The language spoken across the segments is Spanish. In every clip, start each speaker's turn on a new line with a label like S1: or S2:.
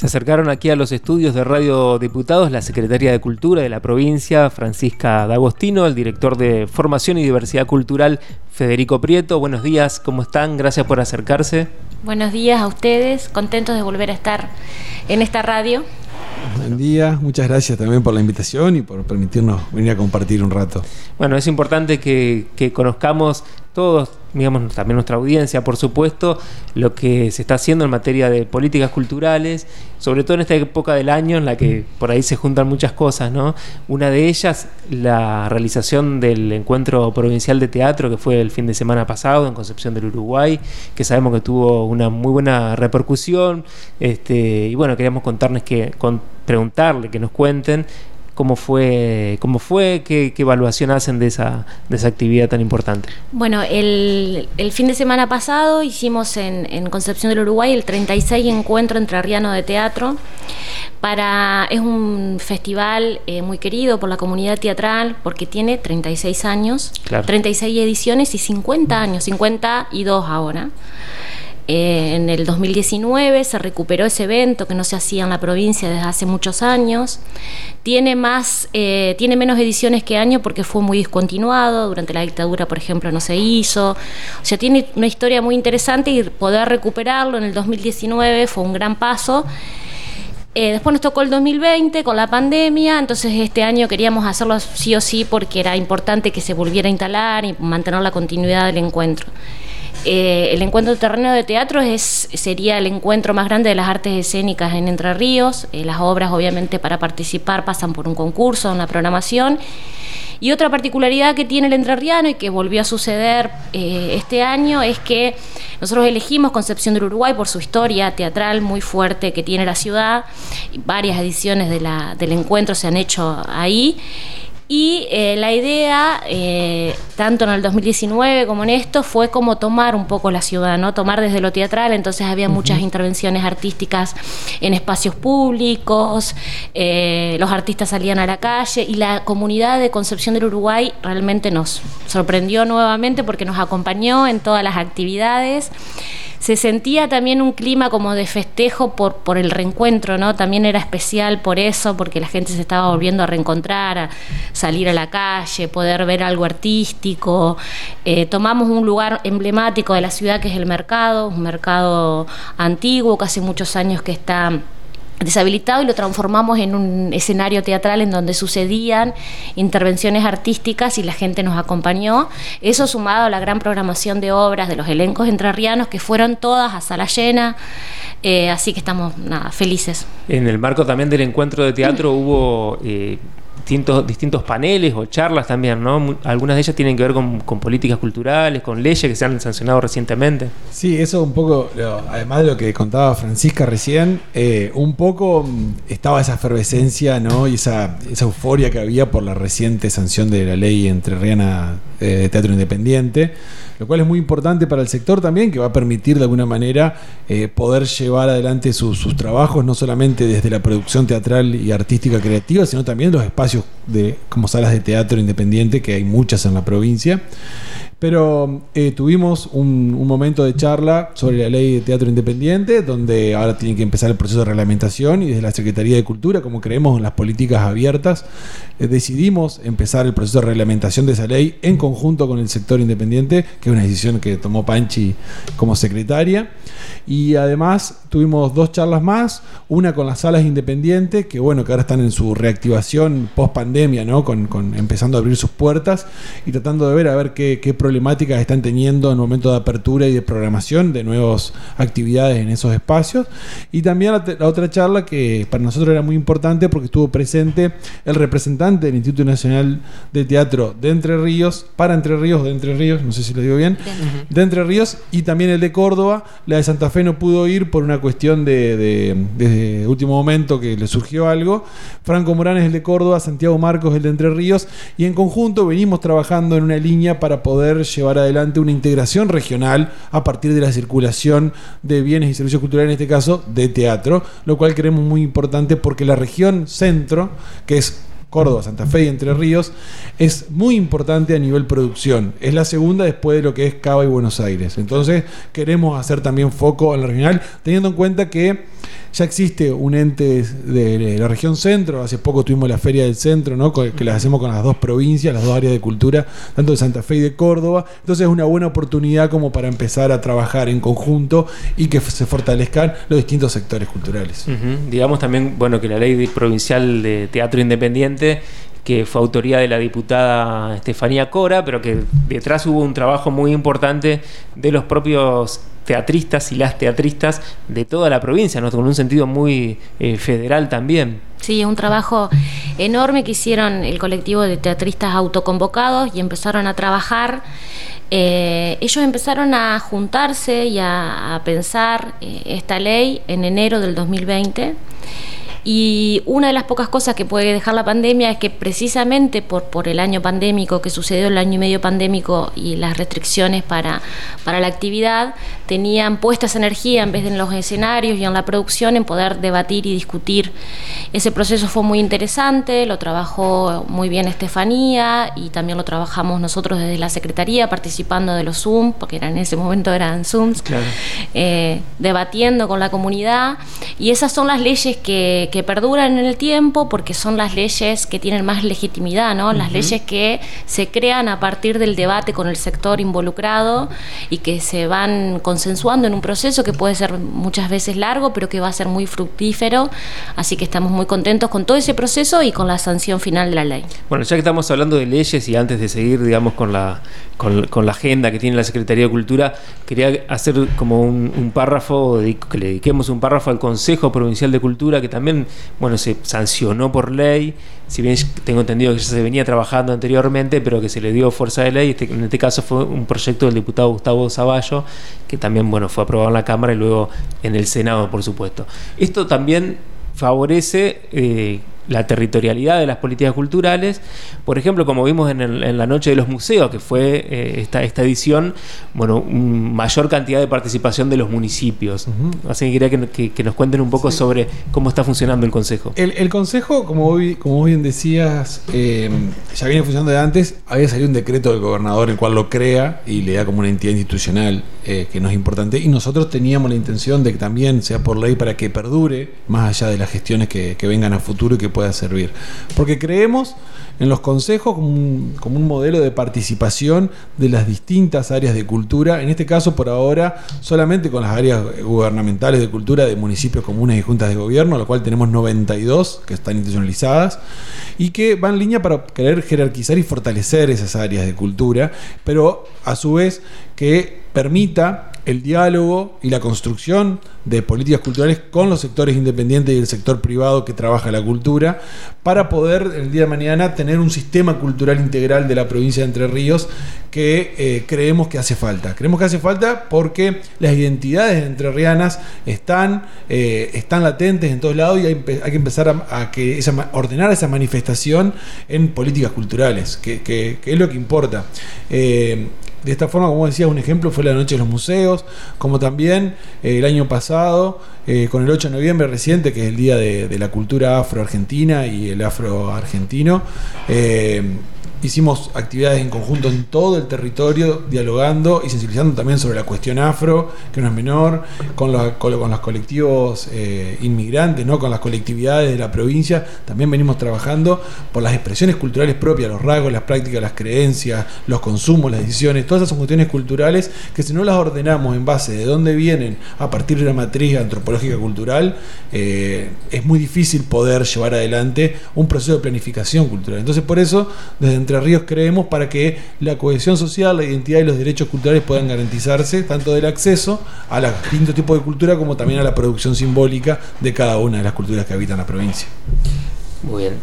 S1: Se acercaron aquí a los estudios de Radio Diputados la secretaria de Cultura de la provincia, Francisca D'Agostino, el director de Formación y Diversidad Cultural, Federico Prieto. Buenos días, ¿cómo están? Gracias por acercarse.
S2: Buenos días a ustedes, contentos de volver a estar en esta radio.
S3: Buen día, muchas gracias también por la invitación y por permitirnos venir a compartir un rato.
S1: Bueno, es importante que, que conozcamos todos, digamos, también nuestra audiencia, por supuesto, lo que se está haciendo en materia de políticas culturales, sobre todo en esta época del año en la que por ahí se juntan muchas cosas, ¿no? Una de ellas, la realización del encuentro provincial de teatro que fue el fin de semana pasado en Concepción del Uruguay, que sabemos que tuvo una muy buena repercusión, este, y bueno, queríamos contarles que, con, preguntarle, que nos cuenten cómo fue, cómo fue qué, evaluación hacen de esa, de esa actividad tan importante.
S2: Bueno, el, fin de semana pasado hicimos en, Concepción del Uruguay el 36 encuentro entrerriano de teatro. Para, es un festival eh, muy querido por la comunidad teatral porque tiene 36 años, 36 ediciones y 50 años, 52 ahora. Eh, en el 2019 se recuperó ese evento que no se hacía en la provincia desde hace muchos años. Tiene, más, eh, tiene menos ediciones que año porque fue muy discontinuado. Durante la dictadura, por ejemplo, no se hizo. O sea, tiene una historia muy interesante y poder recuperarlo en el 2019 fue un gran paso. Eh, después nos tocó el 2020 con la pandemia, entonces este año queríamos hacerlo sí o sí porque era importante que se volviera a instalar y mantener la continuidad del encuentro. Eh, el encuentro terreno de teatro es, sería el encuentro más grande de las artes escénicas en Entre Ríos. Eh, las obras, obviamente, para participar pasan por un concurso, una programación. Y otra particularidad que tiene el entrerriano y que volvió a suceder eh, este año es que nosotros elegimos Concepción del Uruguay por su historia teatral muy fuerte que tiene la ciudad. Varias ediciones del encuentro se han hecho ahí. Y eh, la idea, eh, tanto en el 2019 como en esto, fue como tomar un poco la ciudad, ¿no? Tomar desde lo teatral, entonces había muchas intervenciones artísticas en espacios públicos, eh, los artistas salían a la calle y la comunidad de Concepción del Uruguay realmente nos sorprendió nuevamente porque nos acompañó en todas las actividades se sentía también un clima como de festejo por, por el reencuentro, ¿no? También era especial por eso, porque la gente se estaba volviendo a reencontrar, a salir a la calle, poder ver algo artístico. Eh, tomamos un lugar emblemático de la ciudad que es el mercado, un mercado antiguo, casi muchos años que está deshabilitado y lo transformamos en un escenario teatral en donde sucedían intervenciones artísticas y la gente nos acompañó. Eso sumado a la gran programación de obras de los elencos entrerrianos que fueron todas a sala llena. Eh, así que estamos nada, felices.
S1: En el marco también del encuentro de teatro hubo eh, distintos, distintos paneles o charlas también, ¿no? Algunas de ellas tienen que ver con, políticas culturales, con leyes que se han sancionado recientemente.
S3: Sí, eso un poco, además de lo que contaba Francisca recién, eh, un poco mm, estaba esa efervescencia, ¿no? Y esa, esa euforia que había por la reciente sanción de la ley entrerriana eh, de teatro independiente lo cual es muy importante para el sector también, que va a permitir de alguna manera eh, poder llevar adelante sus, trabajos, no solamente desde la producción teatral y artística creativa, sino también los espacios de, como salas de teatro independiente, que hay muchas en la provincia. Pero eh, tuvimos un, momento de charla sobre la ley de teatro independiente, donde ahora tiene que empezar el proceso de reglamentación y desde la Secretaría de Cultura, como creemos en las políticas abiertas, eh, decidimos empezar el proceso de reglamentación de esa ley en conjunto con el sector independiente, que es una decisión que tomó Panchi como secretaria. Y además tuvimos dos charlas más, una con las salas independientes, que bueno, que ahora están en su reactivación post pandemia, ¿no? Con, empezando a abrir sus puertas y tratando de ver a ver qué, qué problemáticas están teniendo en el momento de apertura y de programación de nuevas actividades en esos espacios. Y también la, otra charla que para nosotros era muy importante porque estuvo presente el representante del Instituto Nacional de Teatro de Entre Ríos, para Entre Ríos, de Entre Ríos, no sé si lo digo bien, de Entre Ríos y también el de Córdoba. La de Santa Fe no pudo ir por una cuestión de, de, último momento que le surgió algo. Franco Morán es el de Córdoba, Santiago Marcos el de Entre Ríos y en conjunto venimos trabajando en una línea para poder llevar adelante una integración regional a partir de la circulación de bienes y servicios culturales, en este caso de teatro, lo cual creemos muy importante porque la región centro, que es Córdoba, Santa Fe y Entre Ríos, es muy importante a nivel producción. Es la segunda después de lo que es Cava y Buenos Aires. Entonces queremos hacer también foco en la regional, teniendo en cuenta que ya existe un ente de la región centro, hace poco tuvimos la Feria del Centro, ¿no? que las hacemos con las dos provincias, las dos áreas de cultura, tanto de Santa Fe y de Córdoba. Entonces es una buena oportunidad como para empezar a trabajar en conjunto y que se fortalezcan los distintos sectores culturales.
S1: Digamos también, bueno, que la ley provincial de teatro independiente que fue autoría de la diputada Estefanía Cora, pero que detrás hubo un trabajo muy importante de los propios teatristas y las teatristas de toda la provincia, ¿no? con un sentido muy eh, federal también.
S2: Sí, es un trabajo enorme que hicieron el colectivo de teatristas autoconvocados y empezaron a trabajar. Eh, ellos empezaron a juntarse y a, pensar eh, esta ley en enero del 2020 y una de las pocas cosas que puede dejar la pandemia es que precisamente por, por el año pandémico, que sucedió el año y medio pandémico y las restricciones para, para la actividad, tenían puestas energía en vez de en los escenarios y en la producción en poder debatir y discutir. Ese proceso fue muy interesante, lo trabajó muy bien Estefanía y también lo trabajamos nosotros desde la Secretaría participando de los Zoom, porque en ese momento eran Zooms, eh, debatiendo con la comunidad y esas son las leyes que que perduran en el tiempo porque son las leyes que tienen más legitimidad, ¿no? Las leyes que se crean a partir del debate con el sector involucrado y que se van consensuando en un proceso que puede ser muchas veces largo, pero que va a ser muy fructífero. Así que estamos muy contentos con todo ese proceso y con la sanción final de la ley.
S1: Bueno, ya que estamos hablando de leyes y antes de seguir, digamos, con la, con, la agenda que tiene la Secretaría de Cultura, quería hacer como un, un párrafo, que le dediquemos un párrafo al Consejo Provincial de Cultura, que también bueno, se sancionó por ley, si bien tengo entendido que ya se venía trabajando anteriormente, pero que se le dio fuerza de ley. Este, en este caso fue un proyecto del diputado Gustavo Zavallo, que también bueno, fue aprobado en la Cámara y luego en el Senado, por supuesto. Esto también favorece eh, la territorialidad de las políticas culturales. Por ejemplo, como vimos en, la Noche de los Museos, que fue eh, esta, esta edición, bueno, mayor cantidad de participación de los municipios. Así que quería que, nos cuenten un poco sobre cómo está funcionando el Consejo.
S3: El, Consejo, como, hoy, como bien decías, eh, ya viene funcionando de antes. Había salido un decreto del gobernador en el cual lo crea y le da como una entidad institucional eh, que no es importante. Y nosotros teníamos la intención de que también sea por ley para que perdure, más allá de las gestiones que, que vengan a futuro y que pueda servir. Porque creemos en los consejos como un, modelo de participación de las distintas áreas de cultura, en este caso por ahora solamente con las áreas gubernamentales de cultura de municipios, comunes y juntas de gobierno, lo cual tenemos 92 que están institucionalizadas y que van en línea para querer jerarquizar y fortalecer esas áreas de cultura, pero a su vez que permita el diálogo y la construcción de políticas culturales con los sectores independientes y el sector privado que trabaja la cultura, para poder el día de mañana tener un sistema cultural integral de la provincia de Entre Ríos que eh, creemos que hace falta. Creemos que hace falta porque las identidades entrerrianas están, eh, están latentes en todos lados y hay, que empezar a, que ordenar esa manifestación en políticas culturales, que, es lo que importa. Eh, de esta forma, como decía, un ejemplo fue la Noche de los Museos, como también eh, el año pasado, eh, con el 8 de noviembre reciente, que es el Día de, la Cultura Afro-Argentina y el Afro-Argentino. Eh, Hicimos actividades en conjunto en todo el territorio, dialogando y sensibilizando también sobre la cuestión afro, que no es menor, con, con, los colectivos eh, inmigrantes, ¿no? con las colectividades de la provincia. También venimos trabajando por las expresiones culturales propias, los rasgos, las prácticas, las creencias, los consumos, las decisiones. Todas esas cuestiones culturales que si no las ordenamos en base de dónde vienen a partir de una matriz antropológica cultural, eh, es muy difícil poder llevar adelante un proceso de planificación cultural. Entonces, por eso, desde entre Ríos creemos para que la cohesión social, la identidad y los derechos culturales puedan garantizarse, tanto del acceso a los distintos tipos de cultura como también a la producción simbólica de cada una de las culturas que habitan la provincia.
S1: Muy bien.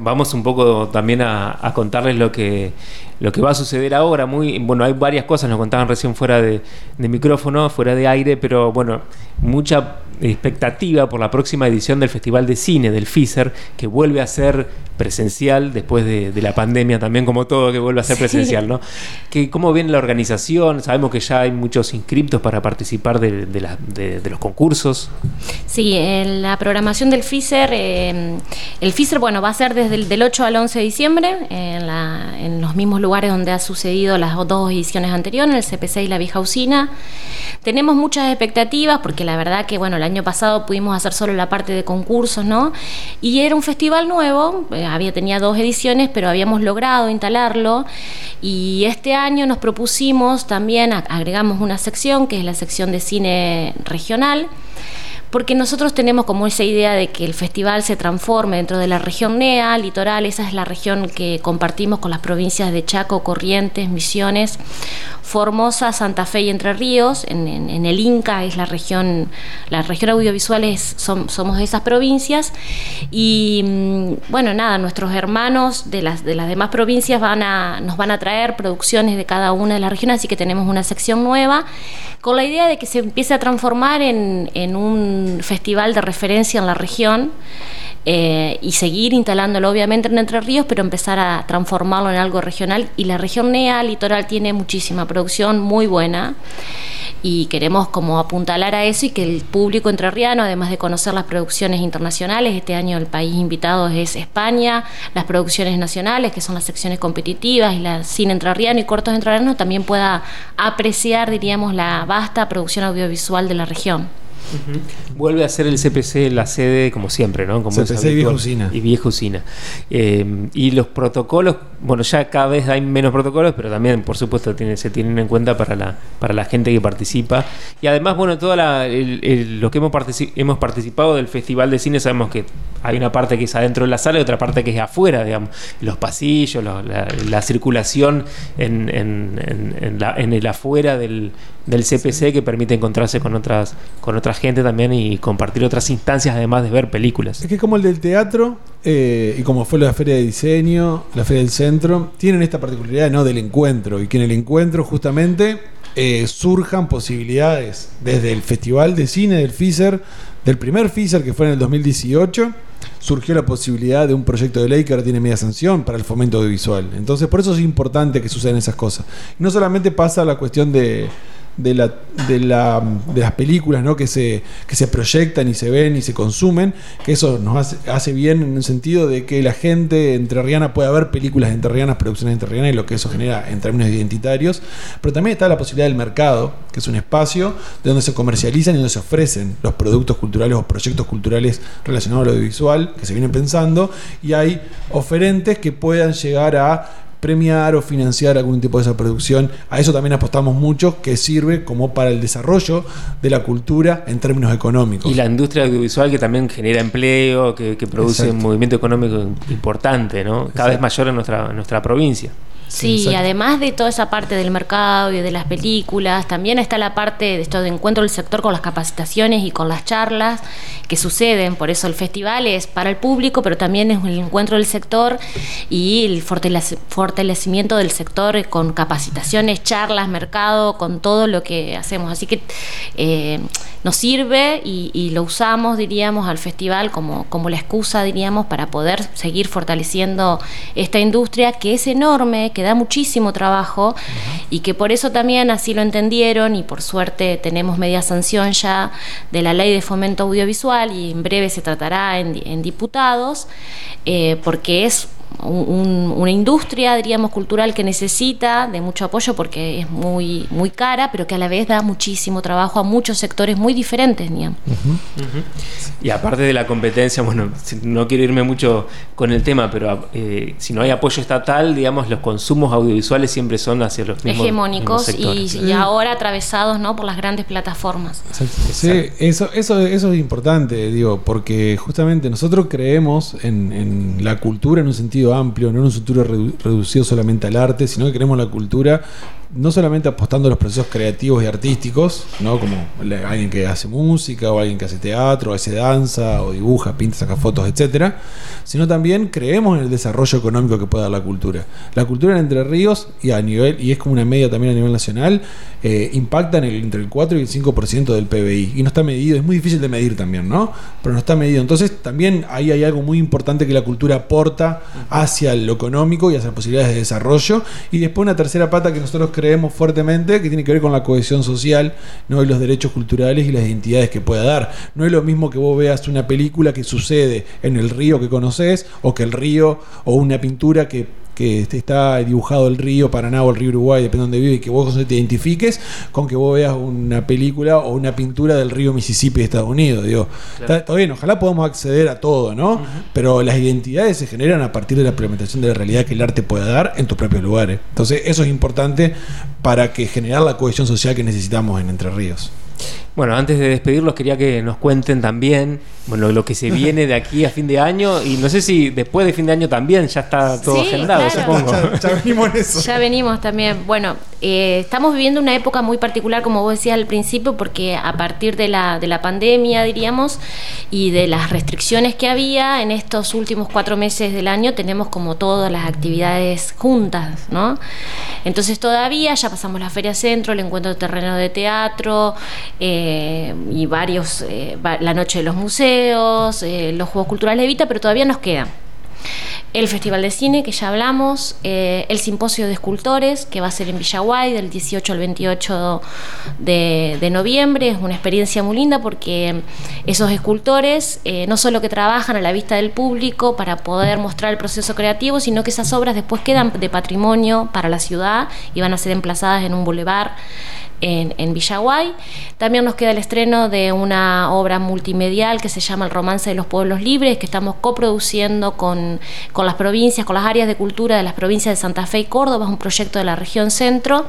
S1: Vamos un poco también a, contarles lo que, lo que va a suceder ahora. Muy, bueno, hay varias cosas, nos contaban recién fuera de, de micrófono, fuera de aire, pero bueno, mucha expectativa por la próxima edición del Festival de Cine del FISER, que vuelve a ser presencial después de, la pandemia también, como todo que vuelve a ser presencial, ¿no? Que, ¿Cómo viene la organización? Sabemos que ya hay muchos inscriptos para participar de, los concursos.
S2: Sí, en la programación del FISER, eh, el FISER, bueno, va a ser desde el del 8 al 11 de diciembre, en, en los mismos lugares donde ha sucedido las dos ediciones anteriores, el CPC y la vieja usina. Tenemos muchas expectativas porque la verdad que, bueno, el año pasado pudimos hacer solo la parte de concursos, ¿no? Y era un festival nuevo, eh, había tenía dos ediciones, pero habíamos logrado instalarlo y este año nos propusimos también agregamos una sección que es la sección de cine regional porque nosotros tenemos como esa idea de que el festival se transforme dentro de la región NEA, litoral, esa es la región que compartimos con las provincias de Chaco, Corrientes, Misiones, Formosa, Santa Fe y Entre Ríos. En, el Inca es la región, la región audiovisual es, somos de esas provincias. Y mm, bueno, nada, nuestros hermanos de las, de las demás provincias van a, nos van a traer producciones de cada una de las regiones, así que tenemos una sección nueva con la idea de que se empiece a transformar en, en un festival de referencia en la región eh, y seguir instalándolo obviamente en Entre Ríos, pero empezar a transformarlo en algo regional. Y la región NEA litoral tiene muchísima producción muy buena y queremos como apuntalar a eso y que el público entrerriano, además de conocer las producciones internacionales, este año el país invitado es España, las producciones nacionales, que son las secciones competitivas y la cine entrerriano y cortos entrerrianos, también pueda apreciar, diríamos, la vasta producción audiovisual de la región.
S1: Vuelve a ser el CPC la sede, como siempre, ¿no? Como
S3: CPC y vieja usina.
S1: Y vieja usina. Eh, y los protocolos, bueno, ya cada vez hay menos protocolos, pero también, por supuesto, se tienen en cuenta para la, para la gente que participa. Y además, bueno, toda la, lo que hemos, hemos participado del Festival de Cine, sabemos que hay una parte que es adentro de la sala y otra parte que es afuera, digamos. Los pasillos, la, circulación en, en, el afuera del, del CPC que permite encontrarse con otras, con otras gente también y compartir otras instancias además de ver películas.
S3: Es que como el del teatro eh, y como fue la feria de diseño, la feria del centro, tienen esta particularidad ¿no? del encuentro y que en el encuentro justamente eh, surjan posibilidades desde el Festival de Cine del FISER, del primer FISER que fue en el 2018 surgió la posibilidad de un proyecto de ley que ahora tiene media sanción para el fomento audiovisual. Entonces, por eso es importante que sucedan esas cosas. no solamente pasa la cuestión de, de, la, de, la, de las películas ¿no? que, se, que se proyectan y se ven y se consumen, que eso nos hace, hace bien en el sentido de que la gente entrerriana pueda ver películas entrerrianas, producciones entrerrianas y lo que eso genera en términos identitarios, pero también está la posibilidad del mercado, que es un espacio de donde se comercializan y donde se ofrecen los productos culturales o proyectos culturales relacionados al audiovisual que se vienen pensando y hay oferentes que puedan llegar a premiar o financiar algún tipo de esa producción. A eso también apostamos mucho, que sirve como para el desarrollo de la cultura en términos económicos.
S1: Y la industria audiovisual que también genera empleo, que, produce un movimiento económico importante, ¿no? Cada vez mayor en nuestra, en nuestra provincia.
S2: Sí, además de toda esa parte del mercado y de las películas, también está la parte de esto de encuentro del sector con las capacitaciones y con las charlas que suceden. Por eso el festival es para el público, pero también es el encuentro del sector y el fortalecimiento del sector con capacitaciones, charlas, mercado, con todo lo que hacemos. Así que eh, nos sirve y, lo usamos, diríamos, al festival como, como la excusa, diríamos, para poder seguir fortaleciendo esta industria que es enorme que da muchísimo trabajo y que por eso también así lo entendieron y por suerte tenemos media sanción ya de la ley de fomento audiovisual y en breve se tratará en, diputados, eh, porque es una industria, diríamos, cultural que necesita de mucho apoyo porque es muy, muy cara, pero que a la vez da muchísimo trabajo a muchos sectores muy diferentes, digamos.
S1: Y aparte de la competencia, bueno, no quiero irme mucho con el tema, pero eh, si no hay apoyo estatal, digamos, los consumos audiovisuales siempre son hacia los mismos
S2: hegemónicos y, ahora atravesados ¿no? por las grandes plataformas.
S3: Sí, eso, eso, eso es importante, digo, porque justamente nosotros creemos en, en la cultura en un sentido amplio, no en un futuro reducido solamente al arte, sino que queremos la cultura no solamente apostando a los procesos creativos y artísticos, ¿no? Como alguien que hace música, o alguien que hace teatro, o hace danza, o dibuja, pinta, saca fotos, etcétera, sino también creemos en el desarrollo económico que puede dar la cultura. La cultura en Entre Ríos, y a nivel, y es como una media también a nivel nacional, eh, impacta en el, entre el 4 y el 5% del PBI. Y no está medido, es muy difícil de medir también, ¿no? Pero no está medido. Entonces, también ahí hay algo muy importante que la cultura aporta hacia lo económico y hacia las posibilidades de desarrollo. Y después una tercera pata que nosotros creemos fuertemente, que tiene que ver con la cohesión social, ¿no? Y los derechos culturales y las identidades que pueda dar. No es lo mismo que vos veas una película que sucede en el río que conoces, o que el río, o una pintura que que está dibujado el río Paraná o el río Uruguay, depende de donde vive, y que vos te identifiques con que vos veas una película o una pintura del río Mississippi de Estados Unidos. Digo, está, bien, ojalá podamos acceder a todo, ¿no? Pero las identidades se generan a partir de la implementación de la realidad que el arte pueda dar en tus propios lugares. Entonces, eso es importante para que generar la cohesión social que necesitamos en Entre Ríos.
S1: Bueno, antes de despedirlos quería que nos cuenten también bueno, lo que se viene de aquí a fin de año y no sé si después de fin de año también ya está todo agendado, supongo.
S2: Ya, venimos en eso. Ya venimos también. Bueno, eh, estamos viviendo una época muy particular, como vos decías al principio, porque a partir de la, de la pandemia, diríamos, y de las restricciones que había en estos últimos cuatro meses del año, tenemos como todas las actividades juntas, ¿no? Entonces todavía ya pasamos la Feria Centro, el encuentro de terreno de teatro eh, y varios, eh, la noche de los museos, los Juegos Culturales de Vita, pero todavía nos quedan el Festival de Cine, que ya hablamos, eh, el Simposio de Escultores, que va a ser en Villaguay del 18 al 28 de, noviembre. Es una experiencia muy linda porque esos escultores eh, no solo que trabajan a la vista del público para poder mostrar el proceso creativo, sino que esas obras después quedan de patrimonio para la ciudad y van a ser emplazadas en un bulevar en, en, Villaguay. También nos queda el estreno de una obra multimedial que se llama El Romance de los Pueblos Libres, que estamos coproduciendo con, con las provincias, con las áreas de cultura de las provincias de Santa Fe y Córdoba, es un proyecto de la región centro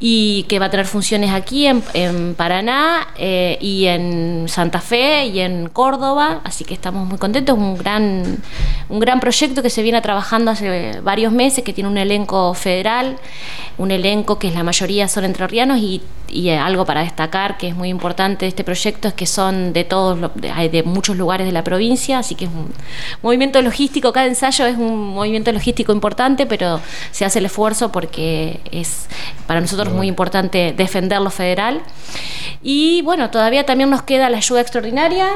S2: y que va a tener funciones aquí en, en Paraná eh, y en Santa Fe y en Córdoba, así que estamos muy contentos, un gran, un gran proyecto que se viene trabajando hace varios meses, que tiene un elenco federal, un elenco que es la mayoría son entrerrianos y, algo para destacar que es muy importante de este proyecto es que son de todos, de, de muchos lugares de la provincia, así que es un movimiento logístico, cada ensayo es un movimiento logístico importante, pero se hace el esfuerzo porque es para nosotros muy importante defender lo federal. Y bueno, todavía también nos queda la ayuda extraordinaria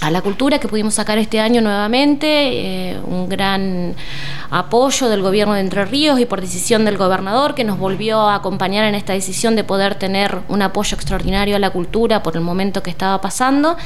S2: a la cultura que pudimos sacar este año nuevamente, eh, un gran apoyo del gobierno de Entre Ríos y por decisión del gobernador que nos volvió a acompañar en esta decisión de poder tener un apoyo extraordinario a la cultura por el momento que estaba pasando.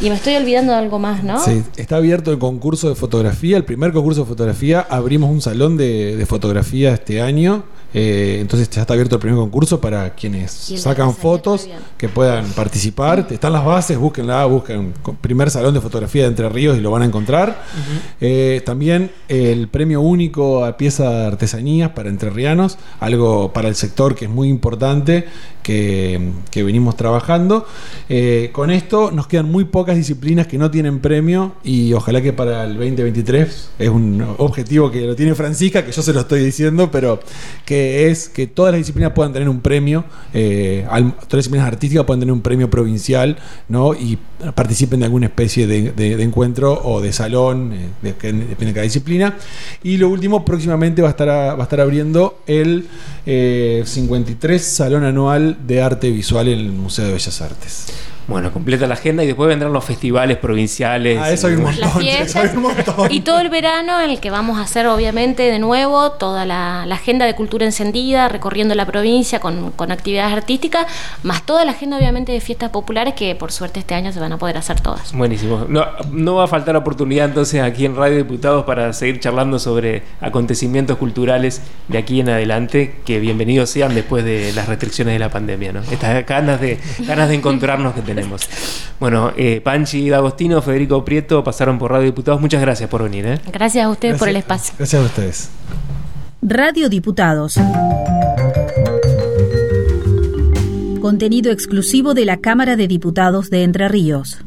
S2: Y me estoy olvidando de algo más, ¿no?
S3: Sí, está abierto el concurso de fotografía, el primer concurso de fotografía. Abrimos un salón de, de fotografía este año eh, entonces ya está abierto el primer concurso para quienes sacan fotos que puedan participar. Están las bases, búsquenla, busquen primer salón de fotografía de Entre Ríos y lo van a encontrar. Eh, también el premio único a pieza de artesanías para entrerrianos, algo para el sector que es muy importante, que, venimos trabajando. Eh, con esto nos quedan muy pocas disciplinas que no tienen premio y ojalá que para el 2023 es un objetivo que lo tiene Francisca, que yo se lo estoy diciendo, pero que es que todas las disciplinas puedan tener un premio, eh, todas las disciplinas artísticas puedan tener un premio provincial, ¿no? Y participen de alguna especie de, encuentro o de salón, eh, depende de cada disciplina. Y lo último, próximamente va a estar, va a estar abriendo el 53 eh, Salón Anual de Arte Visual en el Museo de Bellas Artes.
S1: Bueno, completa la agenda y después vendrán los festivales provinciales.
S3: Ah, eso hay un montón.
S2: Y todo el verano en el que vamos a hacer, obviamente, de nuevo toda la, agenda de cultura encendida, recorriendo la provincia con, actividades artísticas, más toda la agenda, obviamente, de fiestas populares que por suerte este año se van a poder hacer todas.
S1: Buenísimo. No, no va a faltar oportunidad entonces aquí en Radio Diputados para seguir charlando sobre acontecimientos culturales de aquí en adelante, que bienvenidos sean después de las restricciones de la pandemia, ¿no? Estas ganas de, ganas de encontrarnos que tenemos. Bueno, eh, Panchi y D'Agostino, Federico Prieto pasaron por Radio Diputados. Muchas gracias por venir. ¿eh?
S2: Gracias a ustedes por el espacio.
S3: Gracias a ustedes.
S4: Radio Diputados. Contenido exclusivo de la Cámara de Diputados de Entre Ríos.